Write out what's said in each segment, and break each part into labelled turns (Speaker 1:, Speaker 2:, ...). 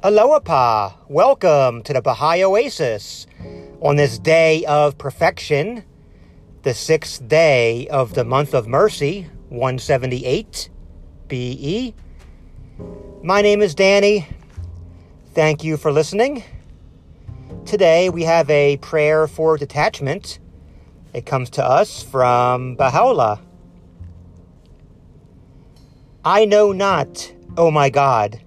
Speaker 1: Aloha, welcome to the Baha'i Oasis on this day of perfection, the sixth day of the month of mercy, 178 BE. My name is Danny. Thank you for listening. Today we have a prayer for detachment. It comes to us from Baha'u'llah. I know not, O my God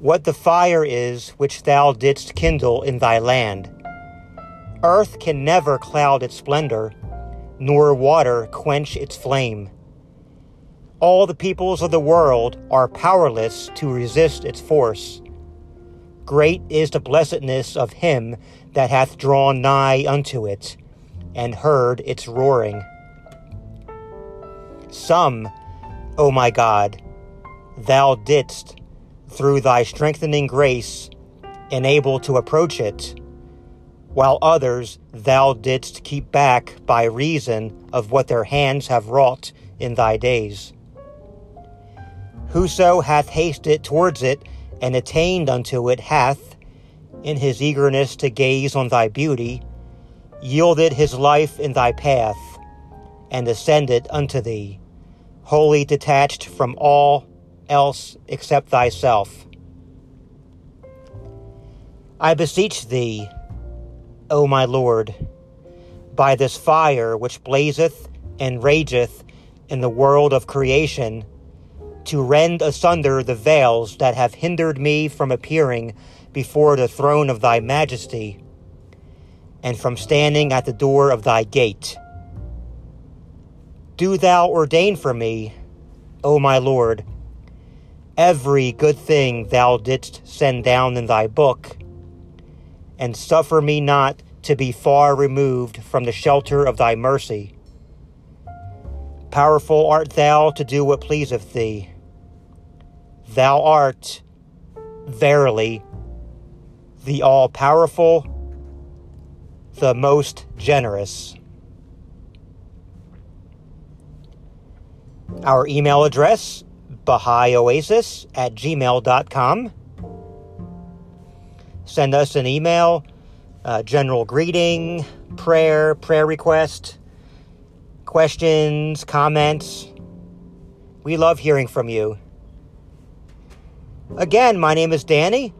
Speaker 1: what the fire is which thou didst kindle in thy land. Earth can never cloud its splendor, nor water quench its flame. All the peoples of the world are powerless to resist its force. Great is the blessedness of him that hath drawn nigh unto it, and heard its roaring. Some, O my God, thou didst through thy strengthening grace, enable to approach it, while others thou didst keep back by reason of what their hands have wrought in thy days. Whoso hath hasted towards it and attained unto it hath, in his eagerness to gaze on thy beauty, yielded his life in thy path, and ascended unto thee, wholly detached from all else except thyself. I beseech thee, O my Lord, by this fire which blazeth and rageth in the world of creation, to rend asunder the veils that have hindered me from appearing before the throne of thy majesty, and from standing at the door of thy gate. Do thou ordain for me, O my Lord, every good thing thou didst send down in thy book, and suffer me not to be far removed from the shelter of thy mercy. Powerful art thou to do what pleaseth thee. Thou art, verily, the all powerful, the most generous. Our email address BahaiOasis at gmail.com. Send us an email, uh, general greeting, prayer, prayer request, questions, comments. We love hearing from you. Again, my name is Danny.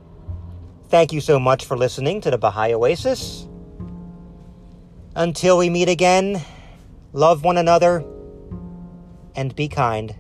Speaker 1: Thank you so much for listening to the Baha'i Oasis. Until we meet again, love one another and be kind.